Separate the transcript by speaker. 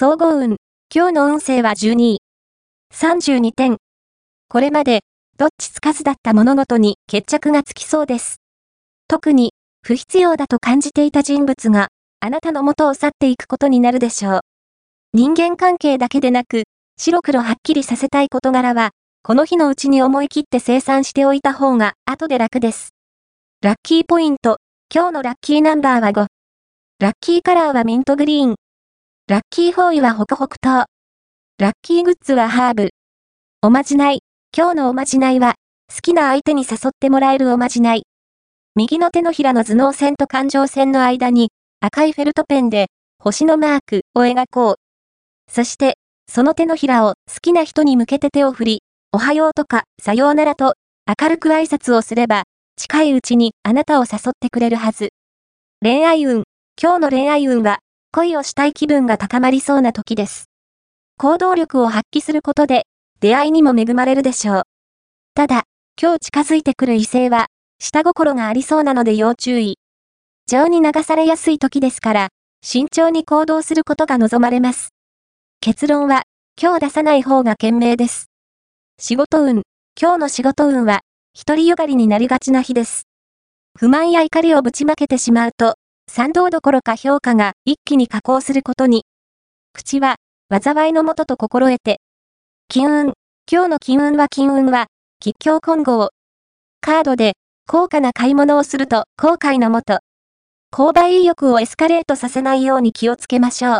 Speaker 1: 総合運。今日の運勢は12位。32点。これまで、どっちつかずだった物事に決着がつきそうです。特に、不必要だと感じていた人物が、あなたの元を去っていくことになるでしょう。人間関係だけでなく、白黒はっきりさせたい事柄は、この日のうちに思い切って生産しておいた方が後で楽です。ラッキーポイント。今日のラッキーナンバーは5。ラッキーカラーはミントグリーン。ラッキーフォーイはホクホク糖。ラッキーグッズはハーブ。おまじない。今日のおまじないは、好きな相手に誘ってもらえるおまじない。右の手のひらの頭脳線と感情線の間に、赤いフェルトペンで、星のマークを描こう。そして、その手のひらを好きな人に向けて手を振り、おはようとか、さようならと、明るく挨拶をすれば、近いうちにあなたを誘ってくれるはず。恋愛運。今日の恋愛運は、恋をしたい気分が高まりそうな時です。行動力を発揮することで、出会いにも恵まれるでしょう。ただ、今日近づいてくる異性は、下心がありそうなので要注意。情に流されやすい時ですから、慎重に行動することが望まれます。結論は、今日出さない方が賢明です。仕事運。今日の仕事運は、独りよがりになりがちな日です。不満や怒りをぶちまけてしまうと、賛同どころか評価が一気に下降することに。口は、災いのもとと心得て。金運。今日の金運は金運は、吉祥混合。カードで、高価な買い物をすると後悔のもと。購買意欲をエスカレートさせないように気をつけましょう。